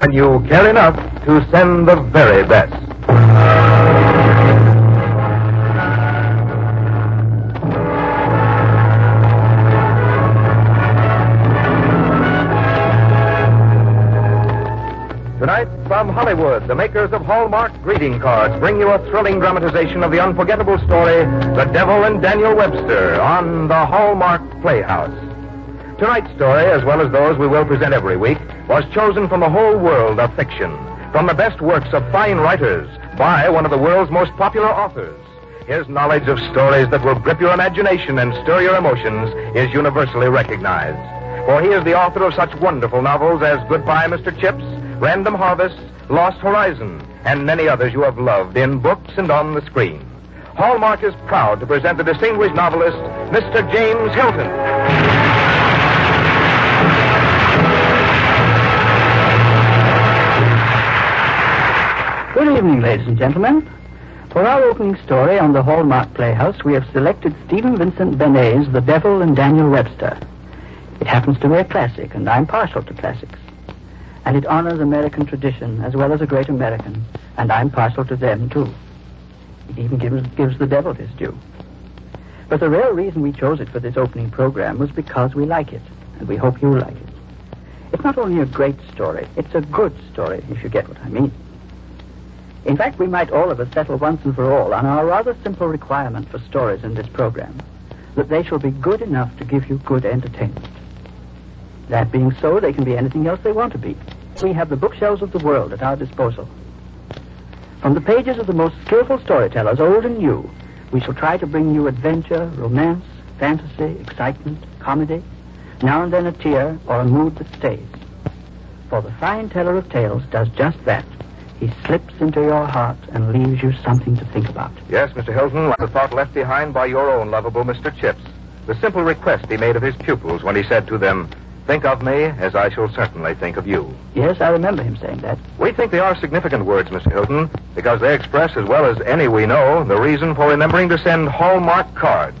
And you care enough to send the very best. Tonight, from Hollywood, the makers of Hallmark greeting cards bring you a thrilling dramatization of the unforgettable story, The Devil and Daniel Webster, on the Hallmark Playhouse. Tonight's story, as well as those we will present every week, was chosen from the whole world of fiction, from the best works of fine writers, by one of the world's most popular authors. His knowledge of stories that will grip your imagination and stir your emotions is universally recognized. For he is the author of such wonderful novels as Goodbye, Mr. Chips, Random Harvest, Lost Horizon, and many others you have loved in books and on the screen. Hallmark is proud to present the distinguished novelist, Mr. James Hilton. Evening, ladies and gentlemen. For our opening story on the Hallmark Playhouse, we have selected Stephen Vincent Benet's The Devil and Daniel Webster. It happens to be a classic, and I'm partial to classics. And it honors American tradition as well as a great American, and I'm partial to them, too. It even gives, gives the devil his due. But the real reason we chose it for this opening program was because we like it, and we hope you like it. It's not only a great story, it's a good story, if you get what I mean. In fact, we might all of us settle once and for all on our rather simple requirement for stories in this program that they shall be good enough to give you good entertainment. That being so, they can be anything else they want to be. We have the bookshelves of the world at our disposal. From the pages of the most skillful storytellers, old and new, we shall try to bring you adventure, romance, fantasy, excitement, comedy, now and then a tear or a mood that stays. For the fine teller of tales does just that. He slips into your heart and leaves you something to think about. Yes, Mr. Hilton, like the thought left behind by your own lovable Mr. Chips. The simple request he made of his pupils when he said to them, Think of me as I shall certainly think of you. Yes, I remember him saying that. We think they are significant words, Mr. Hilton, because they express, as well as any we know, the reason for remembering to send Hallmark cards.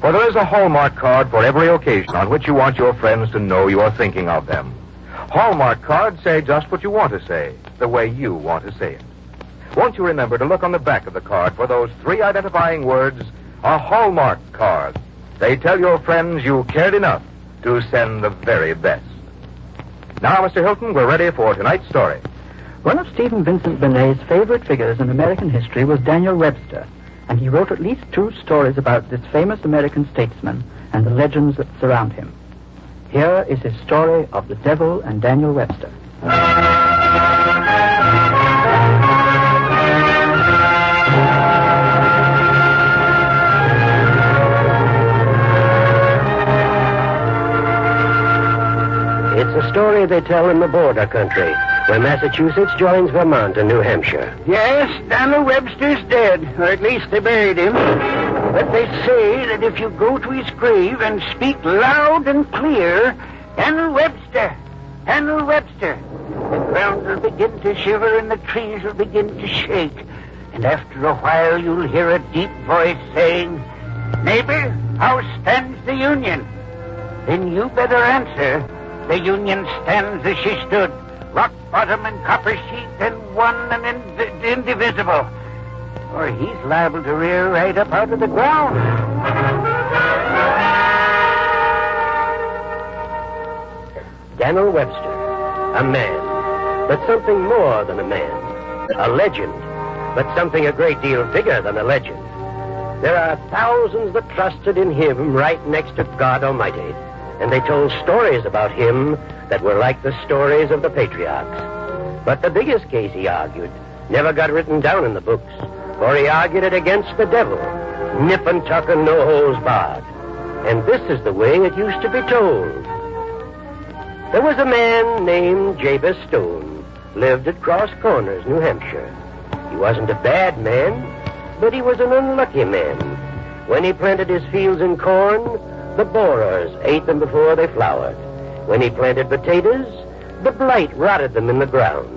For there is a Hallmark card for every occasion on which you want your friends to know you are thinking of them. Hallmark cards say just what you want to say, the way you want to say it. Won't you remember to look on the back of the card for those three identifying words, a Hallmark card? They tell your friends you cared enough to send the very best. Now, Mr. Hilton, we're ready for tonight's story. One of Stephen Vincent Benet's favorite figures in American history was Daniel Webster, and he wrote at least two stories about this famous American statesman and the legends that surround him. Here is his story of the devil and Daniel Webster. Story they tell in the border country, where Massachusetts joins Vermont and New Hampshire. Yes, Daniel Webster's dead, or at least they buried him. But they say that if you go to his grave and speak loud and clear, Daniel Webster, Daniel Webster, the ground will begin to shiver and the trees will begin to shake. And after a while you'll hear a deep voice saying, Neighbor, how stands the Union? Then you better answer. The Union stands as she stood, rock bottom and copper sheet, and one and ind- indivisible. Or he's liable to rear right up out of the ground. Daniel Webster, a man, but something more than a man. A legend, but something a great deal bigger than a legend. There are thousands that trusted in him right next to God Almighty, and they told stories about him that were like the stories of the patriarchs. But the biggest case he argued never got written down in the books, for he argued it against the devil, nip and tuck and no holes barred. And this is the way it used to be told. There was a man named Jabez Stone, lived at Cross Corners, New Hampshire. He wasn't a bad man, but he was an unlucky man. When he planted his fields in corn, the borers ate them before they flowered. When he planted potatoes, the blight rotted them in the ground.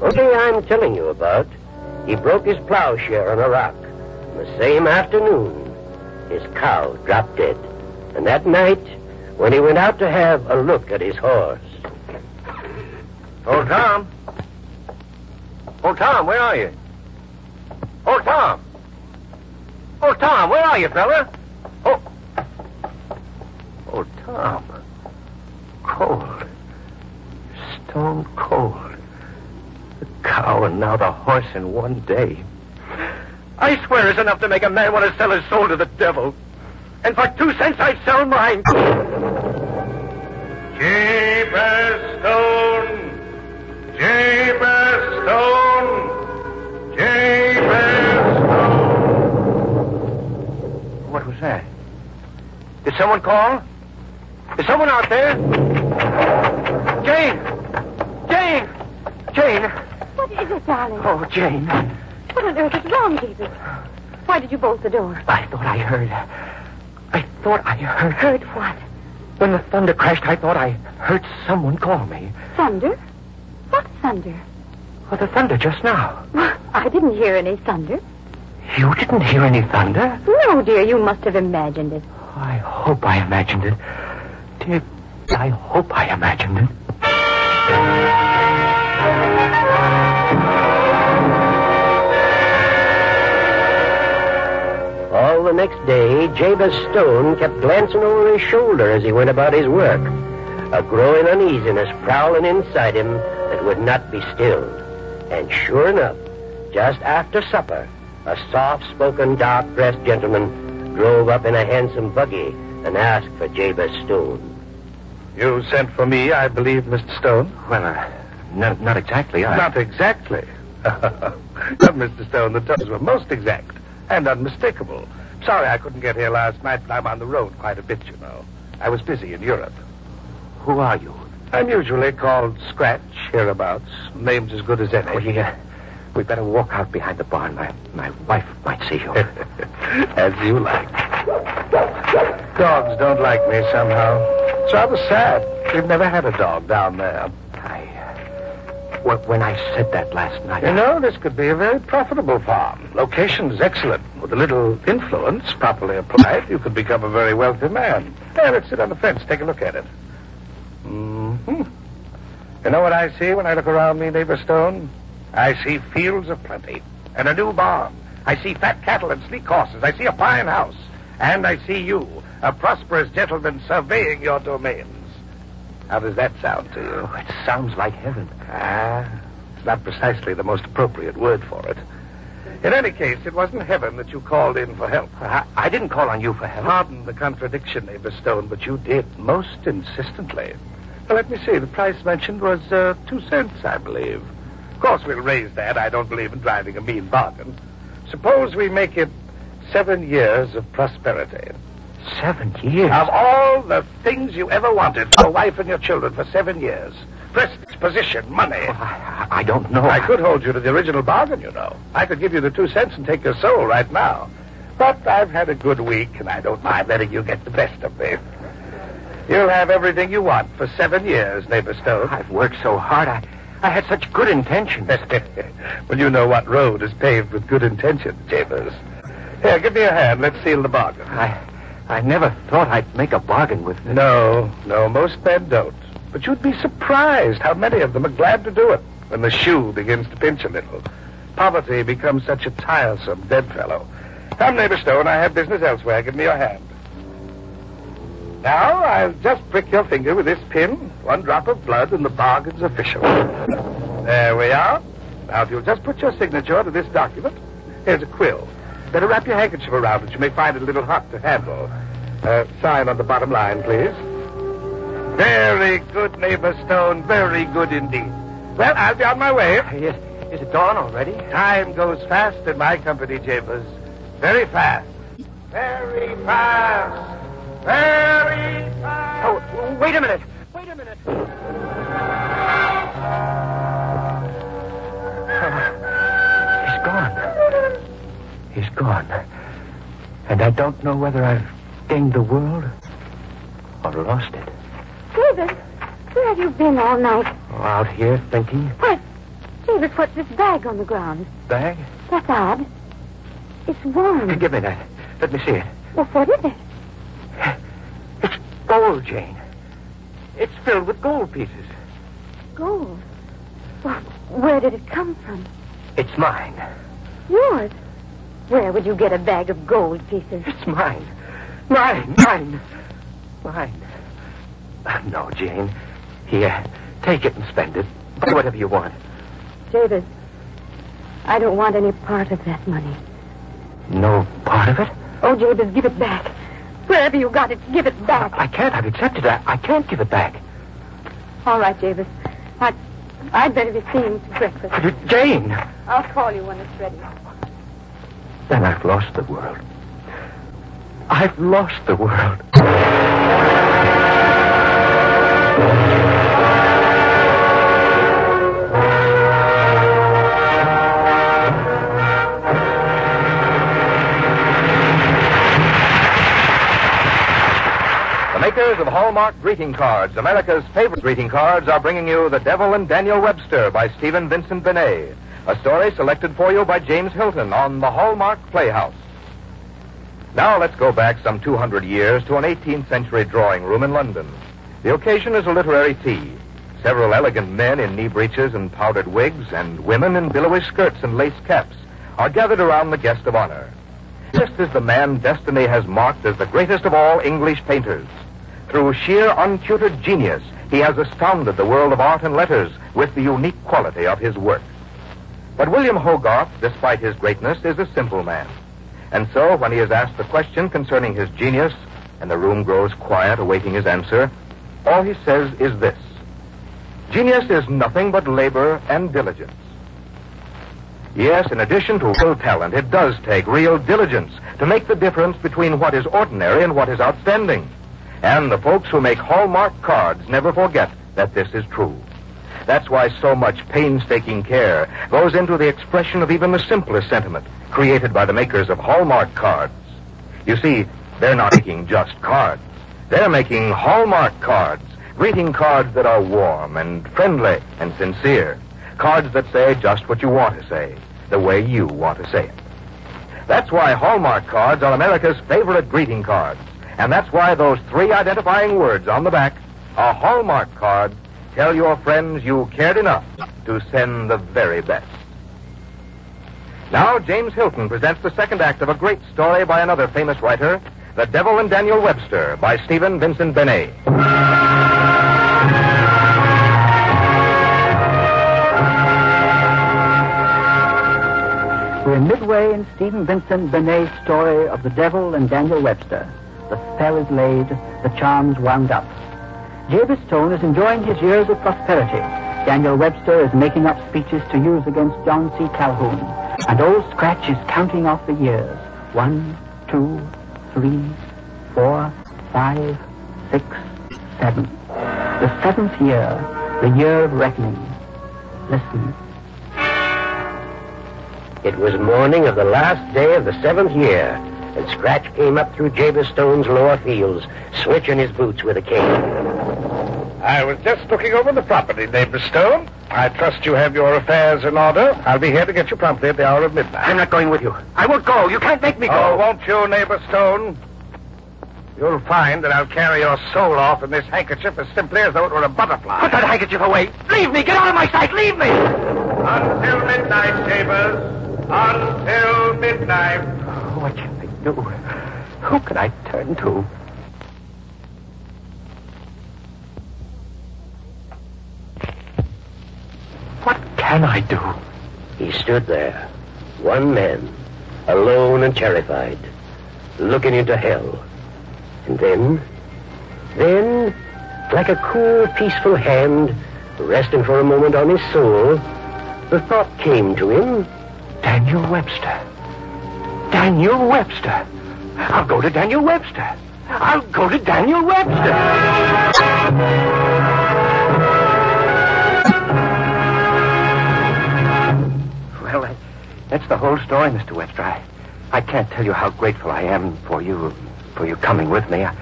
One day I'm telling you about, he broke his plowshare on a rock. The same afternoon, his cow dropped dead. And that night, when he went out to have a look at his horse, Oh, Tom. Oh, Tom, where are you? Oh, Tom. Oh, Tom, where are you, fella? Oh. Oh, Tom. Cold. Stone cold. The cow and now the horse in one day. I swear it's enough to make a man want to sell his soul to the devil. And for two cents, I'd sell mine. Jabez Stone! Jabez Stone! Jabez Stone! What was that? Did someone call? Is someone out there? Jane! Jane! Jane! What is it, darling? Oh, Jane. What on earth is wrong, Jabez? Why did you bolt the door? I thought I heard. I thought I heard. Heard what? When the thunder crashed, I thought I heard someone call me. Thunder? What thunder? Oh, the thunder just now. Well, I didn't hear any thunder. You didn't hear any thunder? No, dear, you must have imagined it. I hope I imagined it. I hope I imagined it. All the next day, Jabez Stone kept glancing over his shoulder as he went about his work. A growing uneasiness prowling inside him that would not be stilled. And sure enough, just after supper, a soft-spoken, dark-dressed gentleman drove up in a handsome buggy and asked for Jabez Stone. You sent for me, I believe, Mr. Stone? Well, uh, not, not exactly. I... Not exactly. Not, Mr. Stone. The terms were most exact and unmistakable. Sorry I couldn't get here last night, but I'm on the road quite a bit, you know. I was busy in Europe. Who are you? I'm usually called Scratch hereabouts. Name's as good as any. Oh, yeah. We'd better walk out behind the barn. My, my wife might see you. as you like. Dogs don't like me somehow. It's rather sad. We've never had a dog down there. I, uh, when I said that last night... You know, this could be a very profitable farm. Location's excellent. With a little influence properly applied, you could become a very wealthy man. There, let's sit on the fence. Take a look at it. hmm You know what I see when I look around me, neighbor Stone? I see fields of plenty and a new barn. I see fat cattle and sleek horses. I see a fine house. And I see you, a prosperous gentleman surveying your domains. How does that sound to you? Oh, it sounds like heaven. Ah, it's not precisely the most appropriate word for it. In any case, it wasn't heaven that you called in for help. I, I didn't call on you for help. Pardon the contradiction, neighbor Stone, but you did most insistently. Now, let me see. The price mentioned was uh, two cents, I believe. Of course, we'll raise that. I don't believe in driving a mean bargain. Suppose we make it seven years of prosperity. Seven years? Of all the things you ever wanted for a wife and your children for seven years prestige, position, money. I, I don't know. I could hold you to the original bargain, you know. I could give you the two cents and take your soul right now. But I've had a good week, and I don't mind letting you get the best of me. You'll have everything you want for seven years, neighbor Stone. I've worked so hard. I, I had such good intentions. well, you know what road is paved with good intentions, Jabez. Here, give me a hand. Let's seal the bargain. I, I never thought I'd make a bargain with. No, no, most men don't. But you'd be surprised how many of them are glad to do it when the shoe begins to pinch a little. Poverty becomes such a tiresome bedfellow. Come, neighbor Stone, I have business elsewhere. Give me your hand. Now, I'll just prick your finger with this pin. One drop of blood, and the bargain's official. There we are. Now, if you'll just put your signature to this document. Here's a quill. Better wrap your handkerchief around it. You may find it a little hot to handle. Uh, sign on the bottom line, please. Very good, neighbor Stone. Very good indeed. Well, I'll be on my way. Is, is it dawn already? Time goes fast in my company, Jabez. Very fast. Very fast. Very fast. Oh, wait a minute. He's gone. And I don't know whether I've gained the world or lost it. Jabez, where have you been all night? Oh, out here thinking. What? Jabez, what's this bag on the ground? Bag? That's odd. It's warm. Give me that. Let me see it. Well, what is it? It's gold, Jane. It's filled with gold pieces. Gold. Well, Where did it come from? It's mine. Yours. Where would you get a bag of gold pieces? It's mine. Mine, mine, mine. Uh, no, Jane. Here, take it and spend it. Buy whatever you want. Jabez, I don't want any part of that money. No part of it? Oh, Jabez, give it back. Wherever you got it, give it back. I can't. I've accepted it. I can't give it back. All right, Jabez. I, I'd better be seeing to breakfast. Jane! I'll call you when it's ready. Then I've lost the world. I've lost the world. The makers of Hallmark greeting cards, America's favorite greeting cards, are bringing you The Devil and Daniel Webster by Stephen Vincent Benet, a story selected for you by James Hilton on the Hallmark Playhouse. Now let's go back some 200 years to an 18th century drawing room in London. The occasion is a literary tea. Several elegant men in knee breeches and powdered wigs, and women in billowy skirts and lace caps, are gathered around the guest of honor. This is the man destiny has marked as the greatest of all English painters. Through sheer untutored genius, he has astounded the world of art and letters with the unique quality of his work. But William Hogarth, despite his greatness, is a simple man. And so, when he is asked the question concerning his genius, and the room grows quiet awaiting his answer, all he says is this Genius is nothing but labor and diligence. Yes, in addition to real talent, it does take real diligence to make the difference between what is ordinary and what is outstanding. And the folks who make Hallmark cards never forget that this is true. That's why so much painstaking care goes into the expression of even the simplest sentiment created by the makers of Hallmark cards. You see, they're not making just cards. They're making Hallmark cards, greeting cards that are warm and friendly and sincere. Cards that say just what you want to say, the way you want to say it. That's why Hallmark cards are America's favorite greeting cards. And that's why those three identifying words on the back, a Hallmark card, tell your friends you cared enough to send the very best. Now, James Hilton presents the second act of a great story by another famous writer, The Devil and Daniel Webster, by Stephen Vincent Benet. We're midway in Stephen Vincent Benet's story of the devil and Daniel Webster. The spell is laid, the charms wound up. Jabez Stone is enjoying his years of prosperity. Daniel Webster is making up speeches to use against John C. Calhoun. And old Scratch is counting off the years. One, two, three, four, five, six, seven. The seventh year, the year of reckoning. Listen. It was morning of the last day of the seventh year, and Scratch came up through Jabez Stone's lower fields, switching his boots with a cane. I was just looking over the property, neighbor Stone. I trust you have your affairs in order. I'll be here to get you promptly at the hour of midnight. I'm not going with you. I won't go. You can't make me go. Oh, won't you, neighbor Stone? You'll find that I'll carry your soul off in this handkerchief as simply as though it were a butterfly. Put that handkerchief away. Leave me. Get out of my sight. Leave me. Until midnight, Jabez. Until midnight. Oh, what can I do? Who can I turn to? What can I do? He stood there, one man, alone and terrified, looking into hell. And then, then, like a cool, peaceful hand resting for a moment on his soul, the thought came to him Daniel Webster. Daniel Webster. I'll go to Daniel Webster. I'll go to Daniel Webster. That's the whole story, Mr. Webster. I, I can't tell you how grateful I am for you, for you coming with me. I-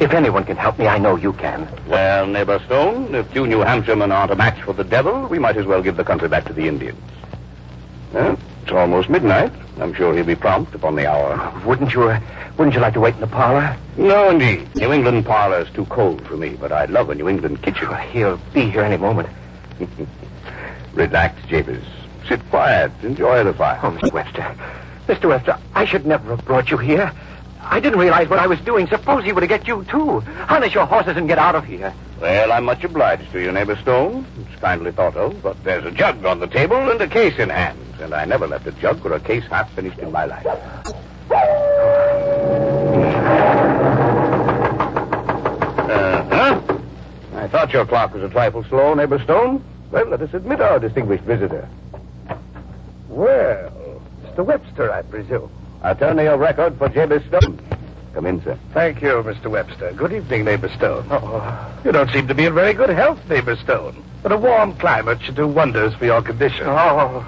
if anyone can help me, I know you can. Well, neighbor Stone, if you New Hampshiremen aren't a match for the devil, we might as well give the country back to the Indians. Well, it's almost midnight. I'm sure he'll be prompt upon the hour. Wouldn't you, uh, wouldn't you like to wait in the parlor? No, indeed. New England parlor's too cold for me, but I'd love a New England kitchen. He'll be here any moment. Relax, Jabez. Sit quiet. Enjoy the fire. Oh, Mr. Webster. Mr. Webster, I should never have brought you here. I didn't realize what I was doing. Suppose he were to get you, too. Harness your horses and get out of here. Well, I'm much obliged to you, neighbor Stone. It's kindly thought of, but there's a jug on the table and a case in hand, and I never left a jug or a case half finished in my life. Uh-huh. I thought your clock was a trifle slow, neighbor Stone. Well, let us admit our distinguished visitor. Well, Mr. Webster, I presume. Attorney of record for Jabez Stone. Come in, sir. Thank you, Mr. Webster. Good evening, neighbor Stone. Oh. You don't seem to be in very good health, neighbor Stone. But a warm climate should do wonders for your condition. Oh.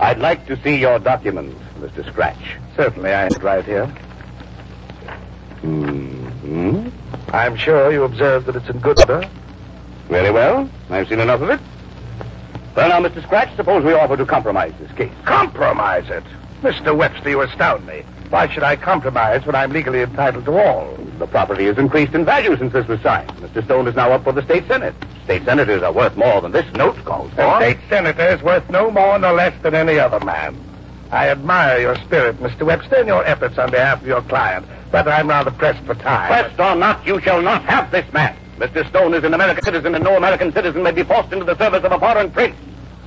I'd like to see your document, Mr. Scratch. Certainly, I have it right here. Hmm. I'm sure you observed that it's in good order. Very well. I've seen enough of it. Well, now, Mr. Scratch, suppose we offer to compromise this case. Compromise it? Mr. Webster, you astound me. Why should I compromise when I'm legally entitled to all? The property has increased in value since this was signed. Mr. Stone is now up for the state senate. State senators are worth more than this note calls A for. state senator is worth no more nor less than any other man. I admire your spirit, Mr. Webster, and your efforts on behalf of your client, but I'm rather pressed for time. Pressed or not, you shall not have this man. Mr. Stone is an American citizen, and no American citizen may be forced into the service of a foreign prince.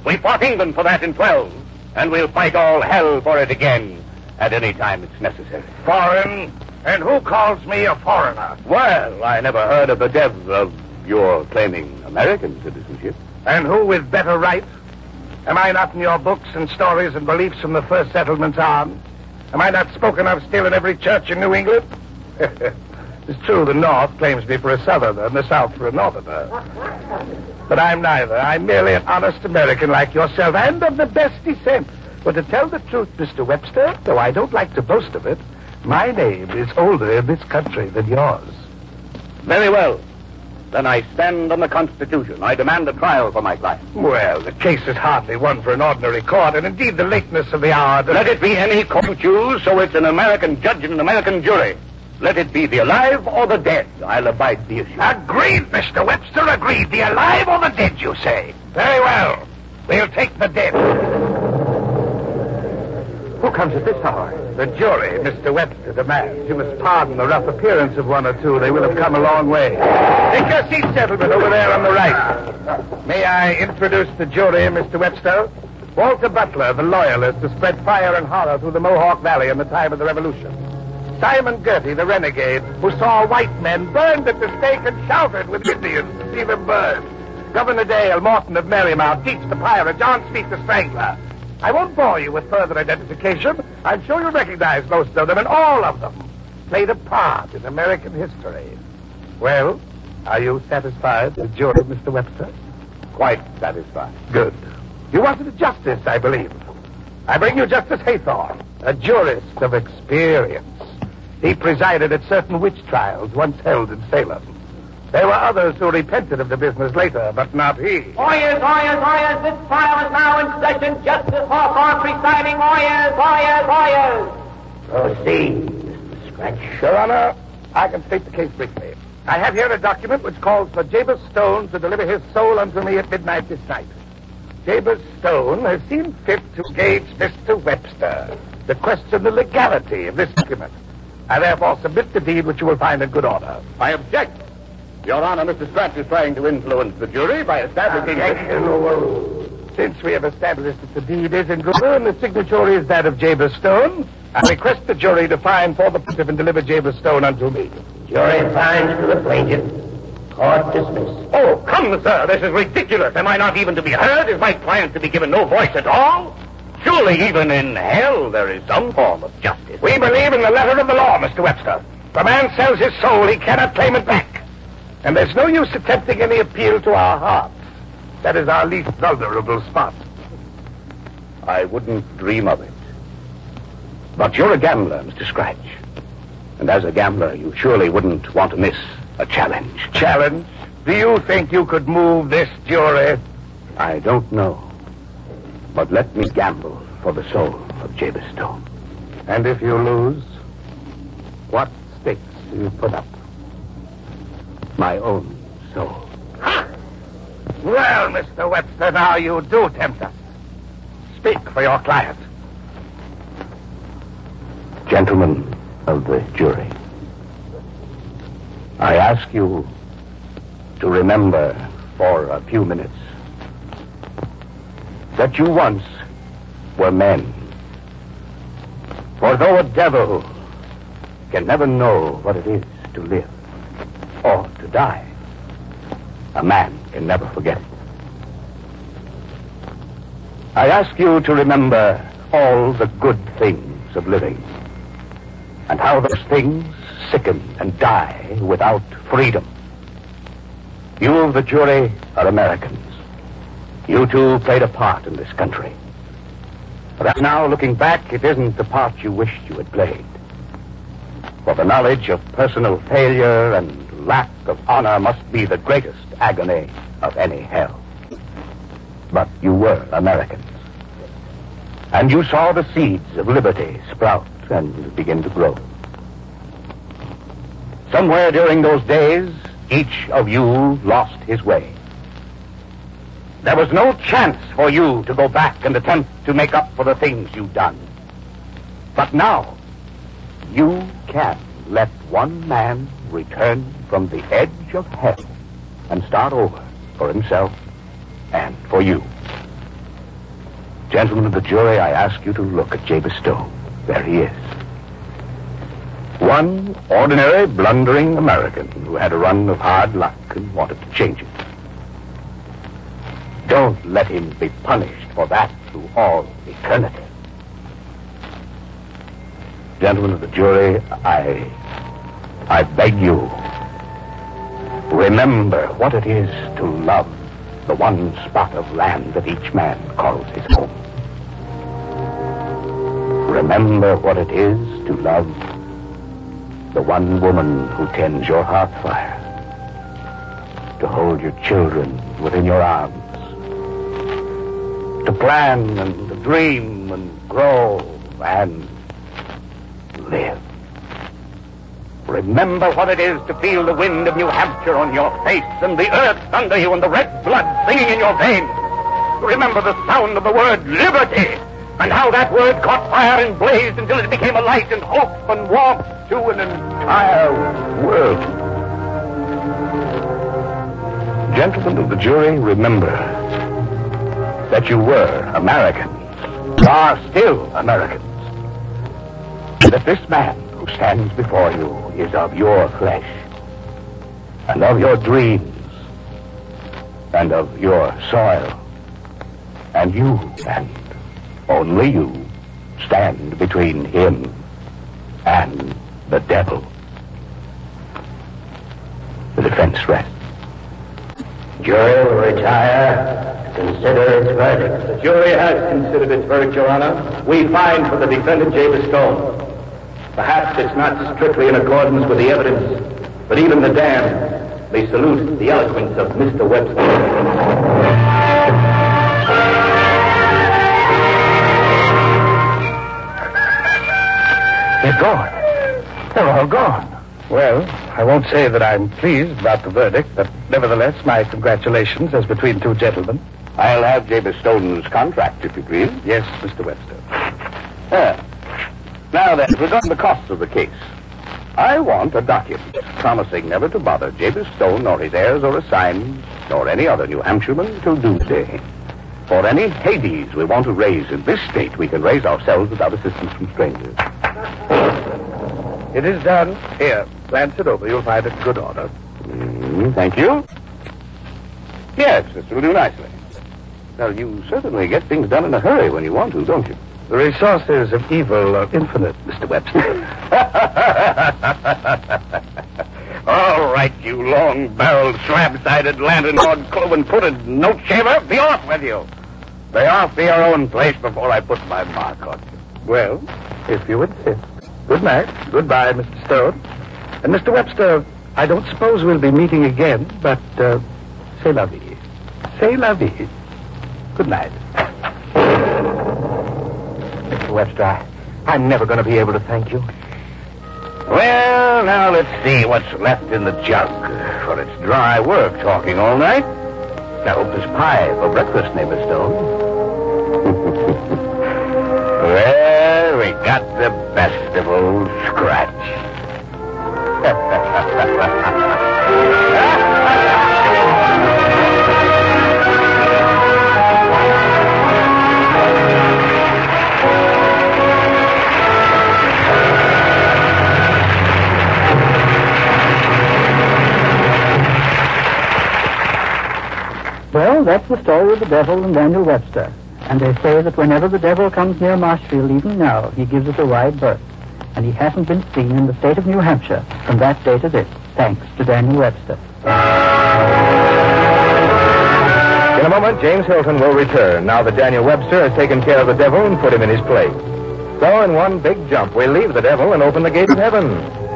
We fought England for that in 12, and we'll fight all hell for it again at any time it's necessary. Foreign? And who calls me a foreigner? Well, I never heard of the dev of your claiming American citizenship. And who with better right? Am I not in your books and stories and beliefs from the first settlements on? Am I not spoken of still in every church in New England? it's true the North claims me for a Southerner and the South for a Northerner. But I'm neither. I'm merely an honest American like yourself and of the best descent. But to tell the truth, Mr. Webster, though I don't like to boast of it, my name is older in this country than yours. Very well. Then I stand on the Constitution. I demand a trial for my client. Well, the case is hardly one for an ordinary court, and indeed the lateness of the hour... Let it be any court you choose, so it's an American judge and an American jury. Let it be the alive or the dead. I'll abide the issue. Agreed, Mr. Webster, agreed. The alive or the dead, you say? Very well. We'll take the dead. Who comes at this hour? The jury, Mr. Webster, demands. You must pardon the rough appearance of one or two. They will have come a long way. Take your seat, gentlemen, over there on the right. May I introduce the jury, Mr. Webster? Walter Butler, the loyalist who spread fire and horror through the Mohawk Valley in the time of the Revolution. Simon Girty, the renegade, who saw white men burned at the stake and shouted with Indians to see them burn. Governor Dale, Morton of Merrymount, Teach the pirate, John Smith the strangler. I won't bore you with further identification. I'm sure you recognize most of them, and all of them played a part in American history. Well, are you satisfied with jury, Mr. Webster? Quite satisfied. Good. You wanted a justice, I believe. I bring you Justice Hathorne, a jurist of experience. He presided at certain witch trials once held in Salem. There were others who repented of the business later, but not he. Oyez, oyez, oyez, this trial is now in session. Justice Hathorne presiding. Oyez, oyez, oyez. Proceed, Mr. Scratch. Your Honor, I can state the case briefly. I have here a document which calls for Jabez Stone to deliver his soul unto me at midnight this night. Jabez Stone has seen fit to engage Mr. Webster to question the legality of this document. I therefore submit the deed which you will find in good order. I object. Your Honor, Mr. Scratch is trying to influence the jury by establishing... Since we have established that the deed is in good order and the signature is that of Jabez Stone, I request the jury to find for the plaintiff and deliver Jabez Stone unto me. Jury finds for the plaintiff. Court dismissed. Oh, come, sir. This is ridiculous. Am I not even to be heard? Is my client to be given no voice at all? Surely even in hell there is some form of justice. We believe in the letter of the law, Mr. Webster. If a man sells his soul, he cannot claim it back. And there's no use attempting any appeal to our hearts. That is our least vulnerable spot. I wouldn't dream of it. But you're a gambler, Mr. Scratch. And as a gambler, you surely wouldn't want to miss a challenge. Challenge? Do you think you could move this jury? I don't know. But let me gamble for the soul of Jabez Stone. And if you lose, what stakes do you put up? My own soul. Ha! Well, Mr. Webster, now you do tempt us. Speak for your client. Gentlemen of the jury, I ask you to remember for a few minutes that you once were men. For though a devil can never know what it is to live or to die, a man can never forget it. I ask you to remember all the good things of living and how those things sicken and die without freedom. You the jury are Americans. You two played a part in this country. But now, looking back, it isn't the part you wished you had played. For the knowledge of personal failure and lack of honor must be the greatest agony of any hell. But you were Americans. And you saw the seeds of liberty sprout and begin to grow. Somewhere during those days, each of you lost his way. There was no chance for you to go back and attempt to make up for the things you've done. But now, you can let one man return from the edge of hell and start over for himself and for you. Gentlemen of the jury, I ask you to look at Jabez Stone. There he is. One ordinary, blundering American who had a run of hard luck and wanted to change it. Don't let him be punished for that through all eternity. Gentlemen of the jury, I. I beg you. Remember what it is to love the one spot of land that each man calls his home. Remember what it is to love the one woman who tends your hearth fire, to hold your children within your arms, plan and dream and grow and live. Remember what it is to feel the wind of New Hampshire on your face and the earth under you and the red blood singing in your veins. Remember the sound of the word liberty and how that word caught fire and blazed until it became a light and hope and warmth to an entire world. Gentlemen of the jury, remember that you were Americans, you are still Americans, that this man who stands before you is of your flesh and of your dreams and of your soil. And you and only you stand between him and the devil. The defense rests. Jury will retire consider its verdict. The jury has considered its verdict, Your Honor. We find for the defendant, Jabez Stone. Perhaps it's not strictly in accordance with the evidence, but even the damned may salute the eloquence of Mr. Webster. They're gone. They're all gone. Well, I won't say that I'm pleased about the verdict, but nevertheless, my congratulations as between two gentlemen. I'll have Jabez Stone's contract, if you please. Yes, Mr. Webster. Ah. Now then, regarding the costs of the case, I want a document promising never to bother Jabez Stone nor his heirs or assigns, nor any other New Hampshireman till doomsday. For any Hades we want to raise in this state, we can raise ourselves without assistance from strangers. It is done. Here, glance it over. You'll find it in good order. Mm, thank you. Yes, this will do nicely. Now, you certainly get things done in a hurry when you want to, don't you? The resources of evil are infinite, Mr. Webster. All right, you long-barreled, slab-sided, lantern-hawed, cloven-footed note-shaver. Be off with you. Be off to your own place before I put my mark on you. Well, if you insist. Good night. Goodbye, Mr. Stone. And Mr. Webster, I don't suppose we'll be meeting again, but uh, c'est la vie. C'est la vie. Good night. Mr. Webster, I, I'm never going to be able to thank you. Well, now let's see what's left in the jug. For it's dry work talking all night. scalp as pie for breakfast, neighbor Stone. Well, we got the best of old Scratch. That's the story of the devil and Daniel Webster. And they say that whenever the devil comes near Marshfield, even now, he gives it a wide berth. And he hasn't been seen in the state of New Hampshire from that day to this, thanks to Daniel Webster. In a moment, James Hilton will return now that Daniel Webster has taken care of the devil and put him in his place. So, in one big jump, we leave the devil and open the gate of heaven.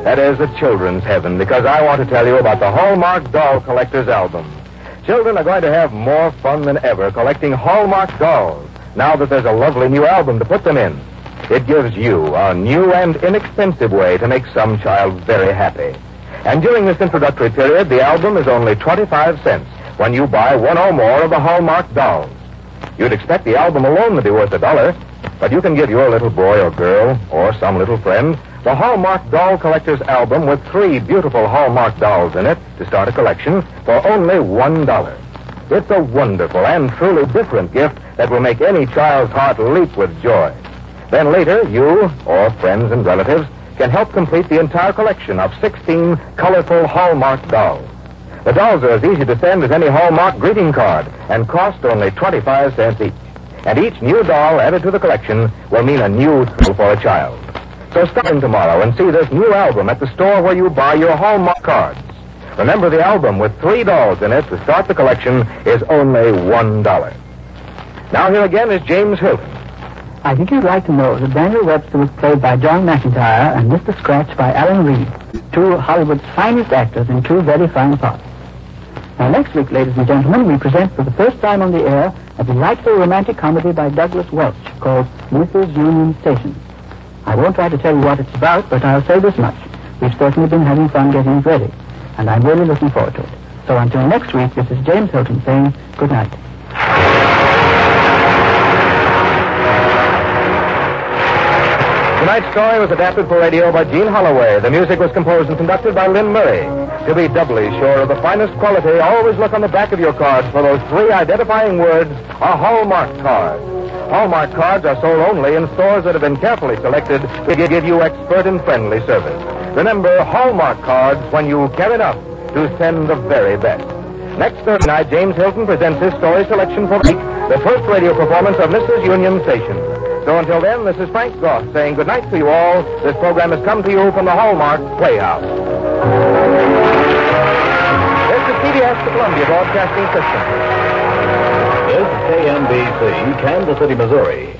That is the children's heaven, because I want to tell you about the Hallmark Doll Collector's Album. Children are going to have more fun than ever collecting Hallmark dolls now that there's a lovely new album to put them in. It gives you a new and inexpensive way to make some child very happy. And during this introductory period, the album is only 25 cents when you buy one or more of the Hallmark dolls. You'd expect the album alone to be worth a dollar, but you can give your little boy or girl or some little friend the Hallmark Doll Collector's Album with three beautiful Hallmark dolls in it to start a collection for only one dollar. It's a wonderful and truly different gift that will make any child's heart leap with joy. Then later, you or friends and relatives can help complete the entire collection of 16 colorful Hallmark dolls. The dolls are as easy to send as any Hallmark greeting card and cost only 25 cents each. And each new doll added to the collection will mean a new thrill for a child. So stop in tomorrow and see this new album at the store where you buy your Hallmark cards. Remember, the album with three dolls in it to start the collection is only one dollar. Now here again is James Hilton. I think you'd like to know that Daniel Webster was played by John McIntire and Mr. Scratch by Alan Reed, two Hollywood's finest actors in two very fine parts. Now, next week, ladies and gentlemen, we present for the first time on the air a delightful romantic comedy by Douglas Welch called Mrs. Union Station. I won't try to tell you what it's about, but I'll say this much. We've certainly been having fun getting it ready, and I'm really looking forward to it. So until next week, this is James Hilton saying good night. Tonight's story was adapted for radio by Jean Holloway. The music was composed and conducted by Lynn Murray. To be doubly sure of the finest quality, always look on the back of your cards for those three identifying words, a Hallmark card. Hallmark cards are sold only in stores that have been carefully selected to give you expert and friendly service. Remember, Hallmark cards when you care enough to send the very best. Next Thursday night, James Hilton presents his story selection for the week, the first radio performance of Mrs. Union Station. So until then, this is Frank Goss saying good night to you all. This program has come to you from the Hallmark Playhouse. This is CBS, the Columbia Broadcasting System. KMBC, Kansas City, Missouri.